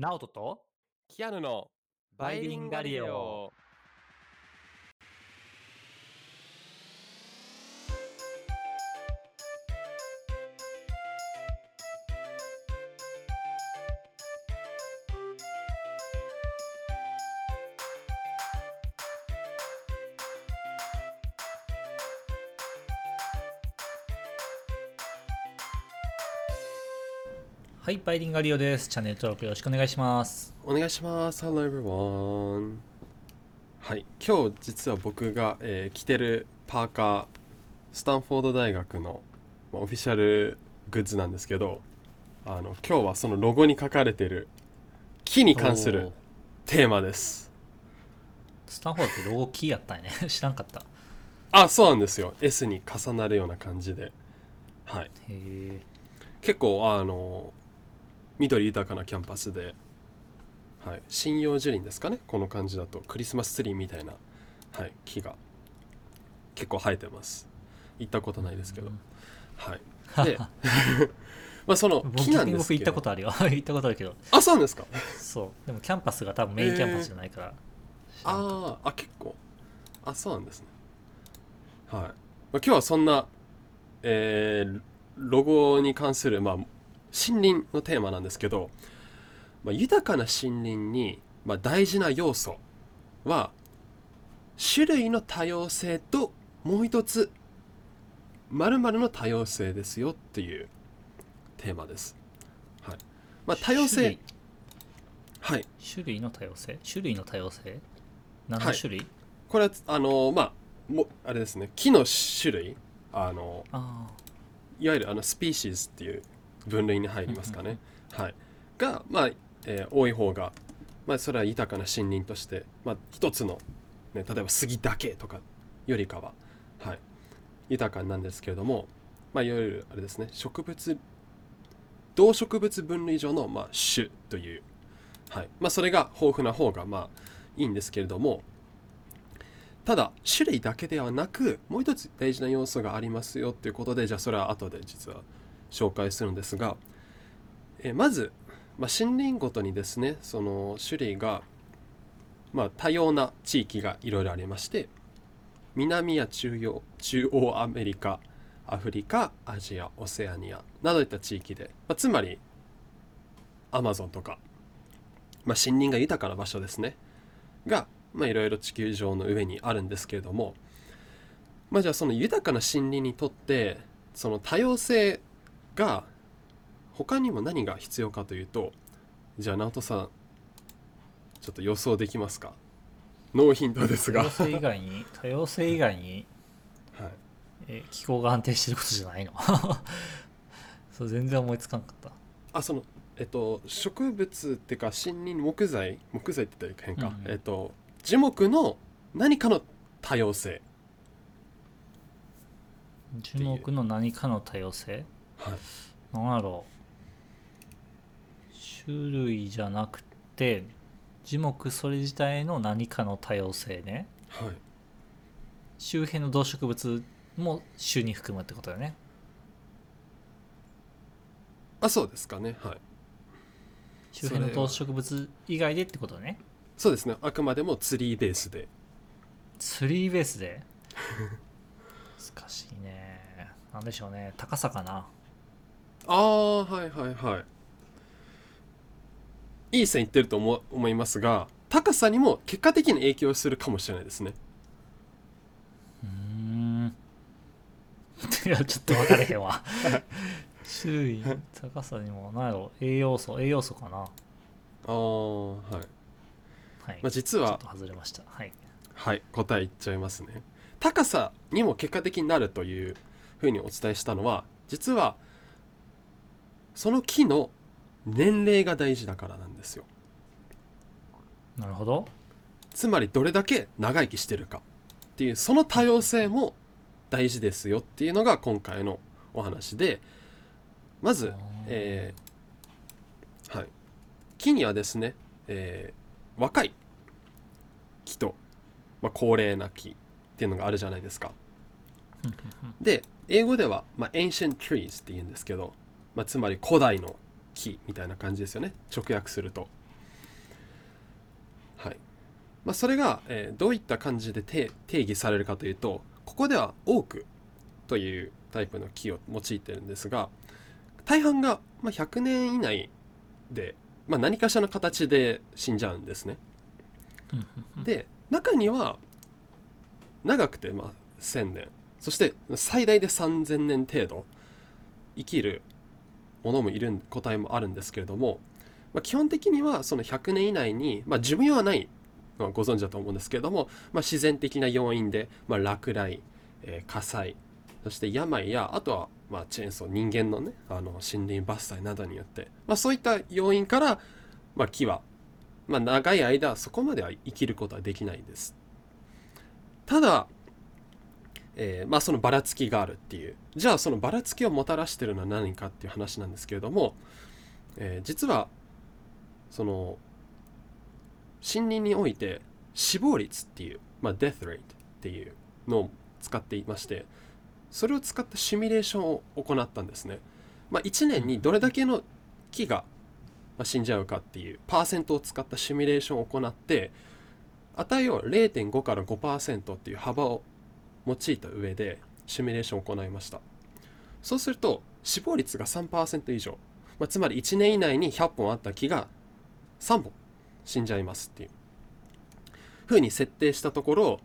ナオトとキアヌのバイリンガリオ。はい、バイリンガリオです。チャンネル登録よろしくお願いします。お願いします。Hello everyone. はい、今日実は僕が、えー着てるパーカー、スタンフォード大学のまあオフィシャルグッズなんですけど、あの今日はそのロゴに書かれてる木に関するテーマです。スタンフォードってロゴキーやったんやね。知らんかった。あ、そうなんですよ。S に重なるような感じで。はい。へえ。結構あの緑豊かなキャンパスで、はい、針葉樹林ですかねこの感じだとクリスマスツリーみたいな、はい、木が結構生えてます。行ったことないですけど、うんはい。で まあその僕木なんで僕行ったことあるよ。行ったことあるけど。あそうなんですか？そう。でもキャンパスが多分メインキャンパスじゃないから。知らんかっあーあ結構。あそうなんですね。はい、まあ、今日はそんな、えーロゴに関する、まあ、森林のテーマなんですけど、まあ、豊かな森林に、まあ、大事な要素は種類の多様性ともう一つ〇〇の多様性ですよっていうテーマです、はい。まあ、多様性。はい。種類の多様性？種類の多様性？何の種類、これはあのまあもあれですね。木の種類。あのあいわゆるあのスピーシーズっていう分類に入りますかね、はい、が、まあえー多い方が、まあ、それは豊かな森林として、まあ、一つの、ね、例えば杉だけとかよりかは、はい、豊かなんですけれども、まあ、いわゆるあれですね植物動植物分類上の、まあ、種という、はい。まあ、それが豊富な方がまあいいんですけれどもただ種類だけではなくもう一つ大事な要素がありますよっていうことでじゃあそれは後で実は紹介するんですが、えまず、まあ、森林ごとにですねその種類が、まあ、多様な地域がいろいろありまして南や中央中央アメリカアフリカアジアオセアニアなどいった地域で、まあ、つまりアマゾンとか、まあ、森林が豊かな場所ですねがいろいろ地球上の上にあるんですけれどもまあじゃあその豊かな森林にとってその多様性が他にも何が必要かというとじゃあ直人さんちょっと予想できますか？ノーヒントですが、多様性以外に？多様性以外に、はい、え気候が安定してることじゃないの？そう全然思いつかんかった。あそのえっと植物っていうか森林木材？木材って言ったら変か、うんうん。えっと樹木の何かの多様性。樹木の何かの多様性？はい。なんやろ。う種類じゃなくて樹木それ自体の何かの多様性ね。はい。周辺の動植物も種に含むってことだよね。あそうですかね。はい。周辺の動植物以外でってことだねそうですね。あくまでもツリーベースで。ツリーベースで？難しいね。なんでしょうね。高さかなああはいはいはい。いい線いってると思思いますが高さにも結果的に影響するかもしれないですね。うーん。いやちょっと分かれへんわ。種類高さにも何やろ栄養素栄養素かな。ああはい、はい、まあ、実はちょっと外れました。はい。はい答え言っちゃいますね。高さにも結果的になるというふうにお伝えしたのは実はその木の年齢が大事だからなんですよ。なるほど。つまりどれだけ長生きしてるか。っていうその多様性も大事ですよっていうのが今回のお話で。まずえーはい、木にはですね、えー若い木と、まあ、高齢な木っていうのがあるじゃないですか。で英語では、まあ、ancient trees って言うんですけど、まあ、つまり古代の木みたいな感じですよね直訳すると。まあ、それが、えーどういった感じで定定義されるかというとここでは多くというタイプの木を用いてるんですが大半が、まあ、100年以内で、まあ、何かしらの形で死んじゃうんですね。で中には長くてまあ1000年そして最大で3000年程度生きるものもいる個体もあるんですけれども、まあ、基本的にはその100年以内に、まあ、寿命はないのはご存知だと思うんですけれども、まあ、自然的な要因で、まあ、落雷、えー火災そして病やあとは、まあ、チェーンソー人間のねあの森林伐採などによって、まあ、そういった要因から、まあ、木はまあ、長い間そこまでは生きることはできないです。ただ、えーまあ、そのばらつきがあるっていう。じゃあそのばらつきをもたらしてるのは何かっていう話なんですけれども、えー実はその森林において死亡率っていう、まあ、death r っていうのを使っていましてそれを使ったシミュレーションを行ったんですね、まあ、1年にどれだけの木が死んじゃうかっていうパーセントを使ったシミュレーションを行って値を0.5から5%っていう幅を用いた上でシミュレーションを行いました。そうすると死亡率が3%以上、まあ、つまり1年以内に100本あった木が3本死んじゃいますっていう。風に設定したところ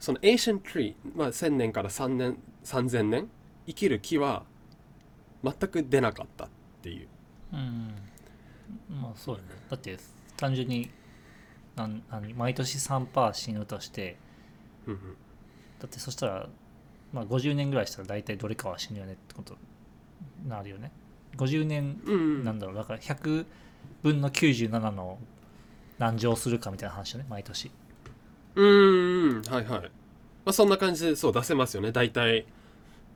その Ancient Tree、まあ、1000年から3年3000年生きる木は全く出なかったっていう。うん。まあそうだね。だって単純になん何毎年3%死ぬとしてうんうんだってそしたら、まあ、50年ぐらいしたら大体どれかは死ぬよねってことになるよね。50年うん。うんなんだろう。だから100分の97の何乗するかみたいな話よね。毎年。うーんはいはい、まあ、そんな感じでそう出せますよね。大体。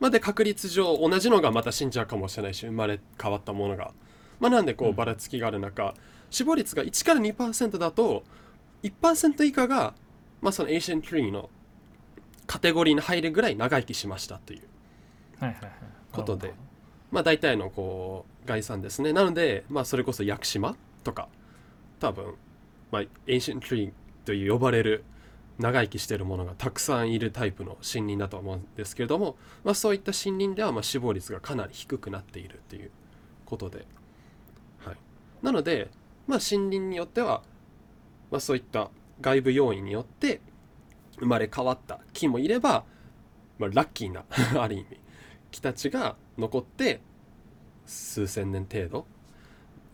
まあで確率上同じのがまた死んじゃうかもしれないし生まれ変わったものが。まあなんでこううん。ばらつきがある中、死亡率が1から2%だと1%以下がまあその Asian Tree のカテゴリーに入るぐらい長生きしましたということで。まあ大体のこう概算ですね。なのでまあそれこそ屋久島とか多分、まあ、Ancient Tree という呼ばれる長生きしてるものがたくさんいるタイプの森林だと思うんですけれども、まあ、そういった森林ではまあ死亡率がかなり低くなっているっていうことで、はい、なので、まあ、森林によっては、まあ、そういった外部要因によって生まれ変わった木もいれば、まあ、ラッキーな ある意味。木たちが残って数千年程度、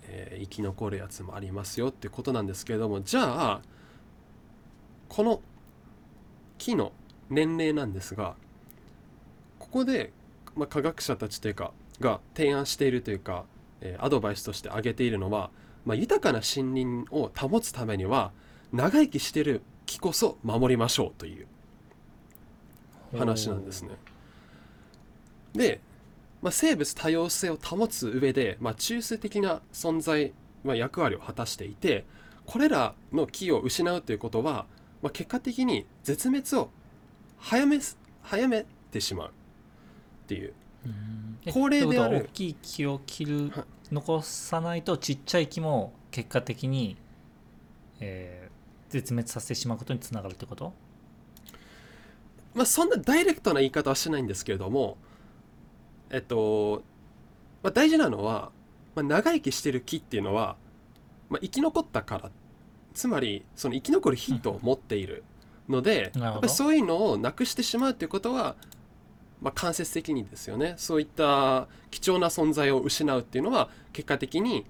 えー生き残るやつもありますよってことなんですけれどもじゃあこの木の年齢なんですがここで、まあ、科学者たちというかが提案しているというか、えーアドバイスとして挙げているのは、まあ、豊かな森林を保つためには長生きしてる木こそ守りましょうという話なんですね。で、まあ、生物多様性を保つ上で、まあ、中枢的な存在、まあ、役割を果たしていてこれらの木を失うということは、まあ、結果的に絶滅を早めす早めてしまうっていう。高齢である。大きい木を切るはい。残さないとちっちゃい木も結果的に、えー絶滅させてしまうことにつながるってこと？まあ、そんなダイレクトな言い方はしないんですけれどもえっと、まあ、大事なのは、まあ、長生きしてる木っていうのは、まあ、生き残ったからつまりその生き残るヒントを持っているので、やっぱりそういうのをなくしてしまうっていうことは、まあ、間接的にですよね。そういった貴重な存在を失うっていうのは結果的に、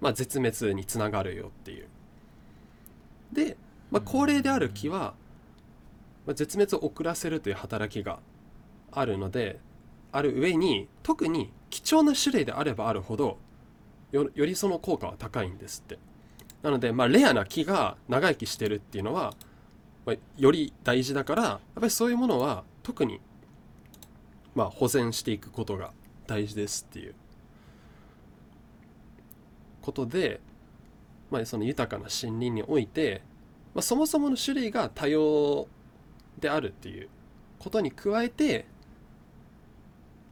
まあ、絶滅につながるよっていう。で、まあ、高齢である木は、まあ、絶滅を遅らせるという働きがあるのである上に特に貴重な種類であればあるほどよよりその効果は高いんですって。なので、まあ、レアな木が長生きしてるっていうのは、まあ、より大事だからやっぱりそういうものは特に、まあ、保全していくことが大事ですっていうことで、まあ、その豊かな森林において、まあ、そもそもの種類が多様であるっていうことに加えて、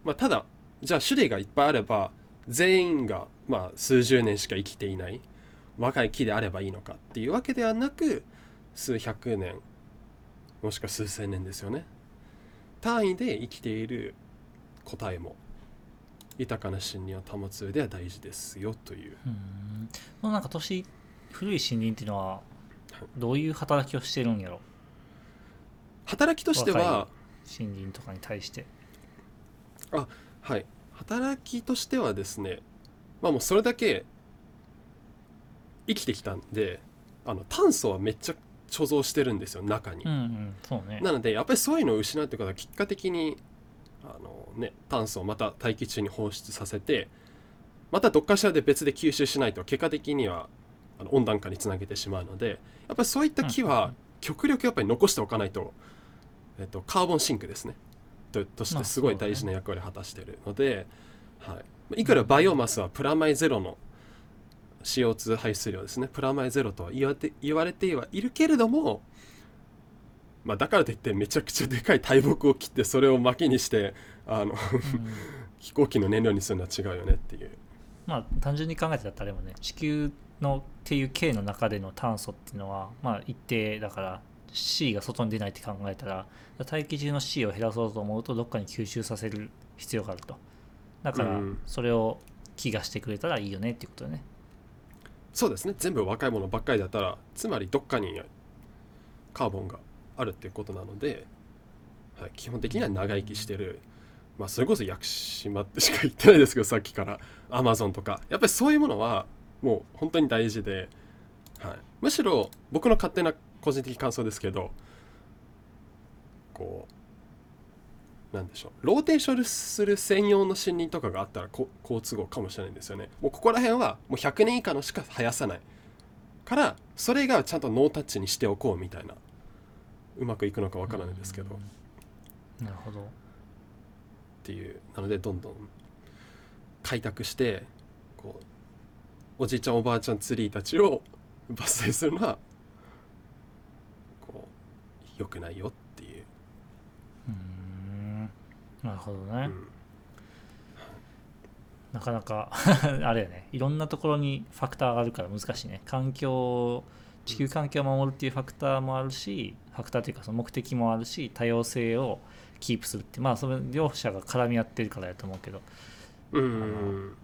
まあ、ただじゃあ種類がいっぱいあれば全員がまあ数十年しか生きていない若い木であればいいのかっていうわけではなく数百年もしくは数千年ですよね。単位で生きている個体も豊かな森林を保つ上では大事ですよという。うん。なんか年古い森林っていうのはどういう働きをしてるんやろ？働きとしては森林とかに対して。はい。働きとしてはですねまあもうそれだけ生きてきたんであの炭素はめっちゃ貯蔵してるんですよ中に。うんうんそうね。なのでやっぱりそういうのを失うってことは結果的にあの、ね、炭素をまた大気中に放出させてまたどっかしらで別で吸収しないと結果的にはあの温暖化につなげてしまうのでやっぱりそういった木は極力やっぱり残しておかないと、えっと、カーボンシンクですね。ととしてすごい大事な役割を果たしているので、はい、いくらバイオマスはプラマイゼロの CO2 排出量ですね。プラマイゼロとは言われて言われてはいるけれどもまあ、だからといってめちゃくちゃでかい大木を切ってそれを薪にしてあのうん。飛行機の燃料にするのは違うよねっていう。まあ単純に考えてたらあれもね地球のっていう系の中での炭素っていうのはまあ一定だから C が外に出ないって考えたら大気中の C を減らそうと思うとどっかに吸収させる必要があると。だからうん。それを気がしてくれたらいいよねっていうことだね。そうですね。全部若いものばっかりだったらつまりどっかにカーボンがあるっていうことなので、はい、基本的には長生きしてる。まあそれこそ屋久島ってしか言ってないですけどさっきから。アマゾンとか。やっぱりそういうものはもう本当に大事で、はい、むしろ僕の勝手な個人的感想ですけどこうなんでしょう。ローテーションする専用の森林とかがあったら好都合かもしれないんですよね。もうここら辺はもう100年以下のしか生やさないからそれがちゃんとノータッチにしておこうみたいな。うまくいくのかわからないですけど。っなるほど。ていう。なのでどんどん開拓してこうおじいちゃんおばあちゃんツリーたちを 伐採するのはこう良くないよっていう、うーん。なるほどね、うん。なかなか あれよね。いろんなところにファクターがあるから難しいね。環境地球環境を守るっていうファクターもあるしファクターというかその目的もあるし多様性をキープするってまあその両者が絡み合ってるからやと思うけど。うん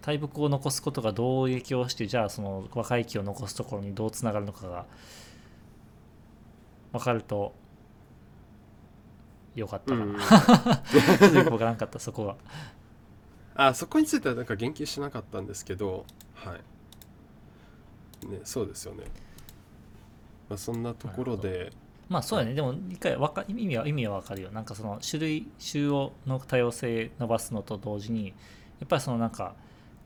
大木を残すことがどう影響してじゃあその若い木を残すところにどうつながるのかが分かるとよかったかな、からんかったそこがあそこについてはなんか言及しなかったんですけどはいねそうですよね。まあそんなところでまあそうやね、でも一回わか意味は意味はわかるよ。なんかその種類種をの多様性伸ばすのと同時に、やっぱりそのなんか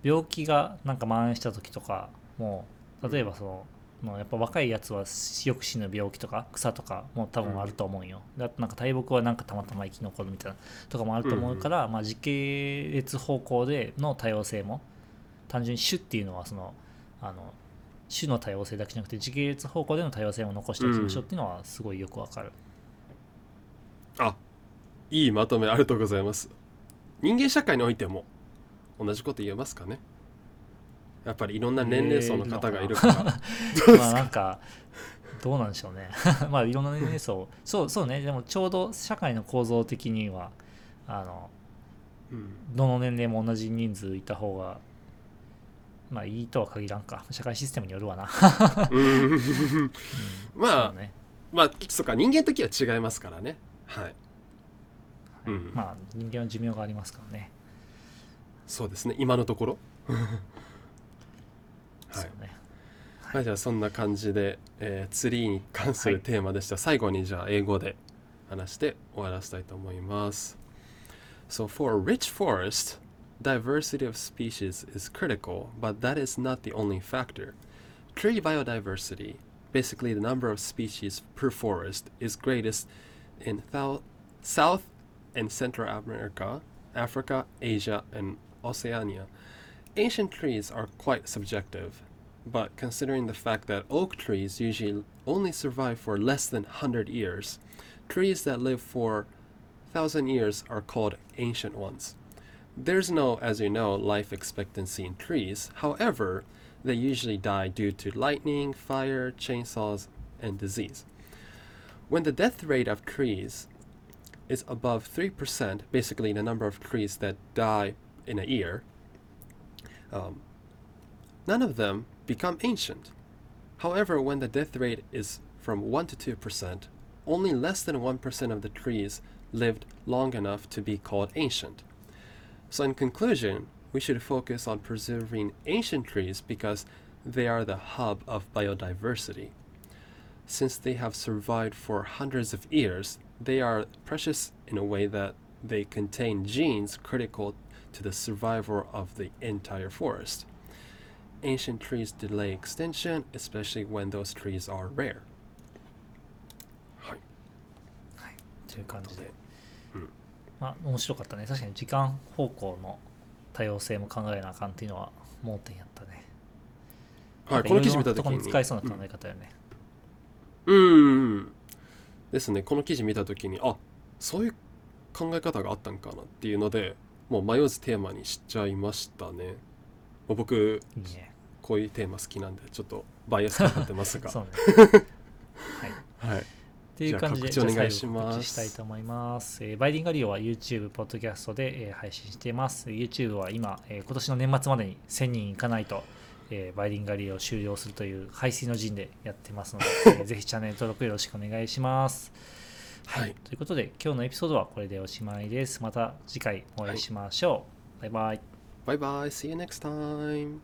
病気がなんか蔓延した時とかも例えばその、もうやっぱ若いやつはよく死ぬ病気とか草とかも多分あると思うんよ。であとなんか大木はなんかたまたま生き残るみたいなとかもあると思うから、まあ時系列方向での多様性も単純に種っていうのはそのあの種の多様性だけじゃなくて時系列方向での多様性も残しておきましょうっていうのはすごいよくわかる。あいいまとめありがとうございます。人間社会においても同じこと言えますかね。やっぱりいろんな年齢層の方がいるから、どうですまあなかんかどうなんでしょうね。まあいろんな年齢層。そうそうね。でもちょうど社会の構造的にはあのうん。どの年齢も同じ人数いた方がまあいいとは限らんか。社会システムによるわな、まあね。まあそうか人間の時は違いますからね。はい。うん。まあ人間は寿命がありますからね、そうですね。今のところ。はい。ね。はい、じゃあそんな感じで、えーツリーに関するテーマでした、最後にじゃあ英語で話して終わらせたいと思います。So for a rich forest, diversity of species is critical, but that is not the only factor. Tree biodiversity, basically the number of species per forest, is greatest in South and Central America, Africa, Asia, and Oceania. Ancient trees are quite subjective, but considering the fact that oak trees usually only survive for less than 100 years, trees that live for 1,000 years are called ancient ones. There's no, as you know, life expectancy in trees. However, they usually die due to lightning, fire, chainsaws, and disease. When the death rate of trees is above 3%, basically the number of trees that die in a year, um, none of them become ancient. However, when the death rate is from 1 to 2%, only less than 1% of the trees lived long enough to be called ancient. So, in conclusion, we should focus on preserving ancient trees because they are the hub of biodiversity. Since they have survived for hundreds of years, they are precious in a way that they contain genes critical to the survival of the entire forest. Ancient trees delay extinction, especially when those trees are rare. はい。という感じで、うん まあ面白かったね。確かに時間方向の多様性も考えなあかんっていうのは盲点やったね。はい、この記事見たとこに。使えそうな考え方よね、うんうんうん。ですね。この記事見た時にあそういう考え方があったんかなっていうのでもう迷わずテーマにしちゃいましたね。僕ね。こういうテーマ好きなんでちょっとバイアスかかってますが。そうねっていう感じでじゃあお願いしますしたいと思います。えーバイリンガリオは YouTube、ポッドキャストで、えー配信しています。YouTube は今、えー今年の年末までに1000人いかないと、えーバイリンガリオを終了するという排水の陣でやってますので、えーぜひチャンネル登録よろしくお願いします。はい、はいということで、今日のエピソードはこれでおしまいです。また次回お会いしましょう。バイバイ。バイバイ See you next time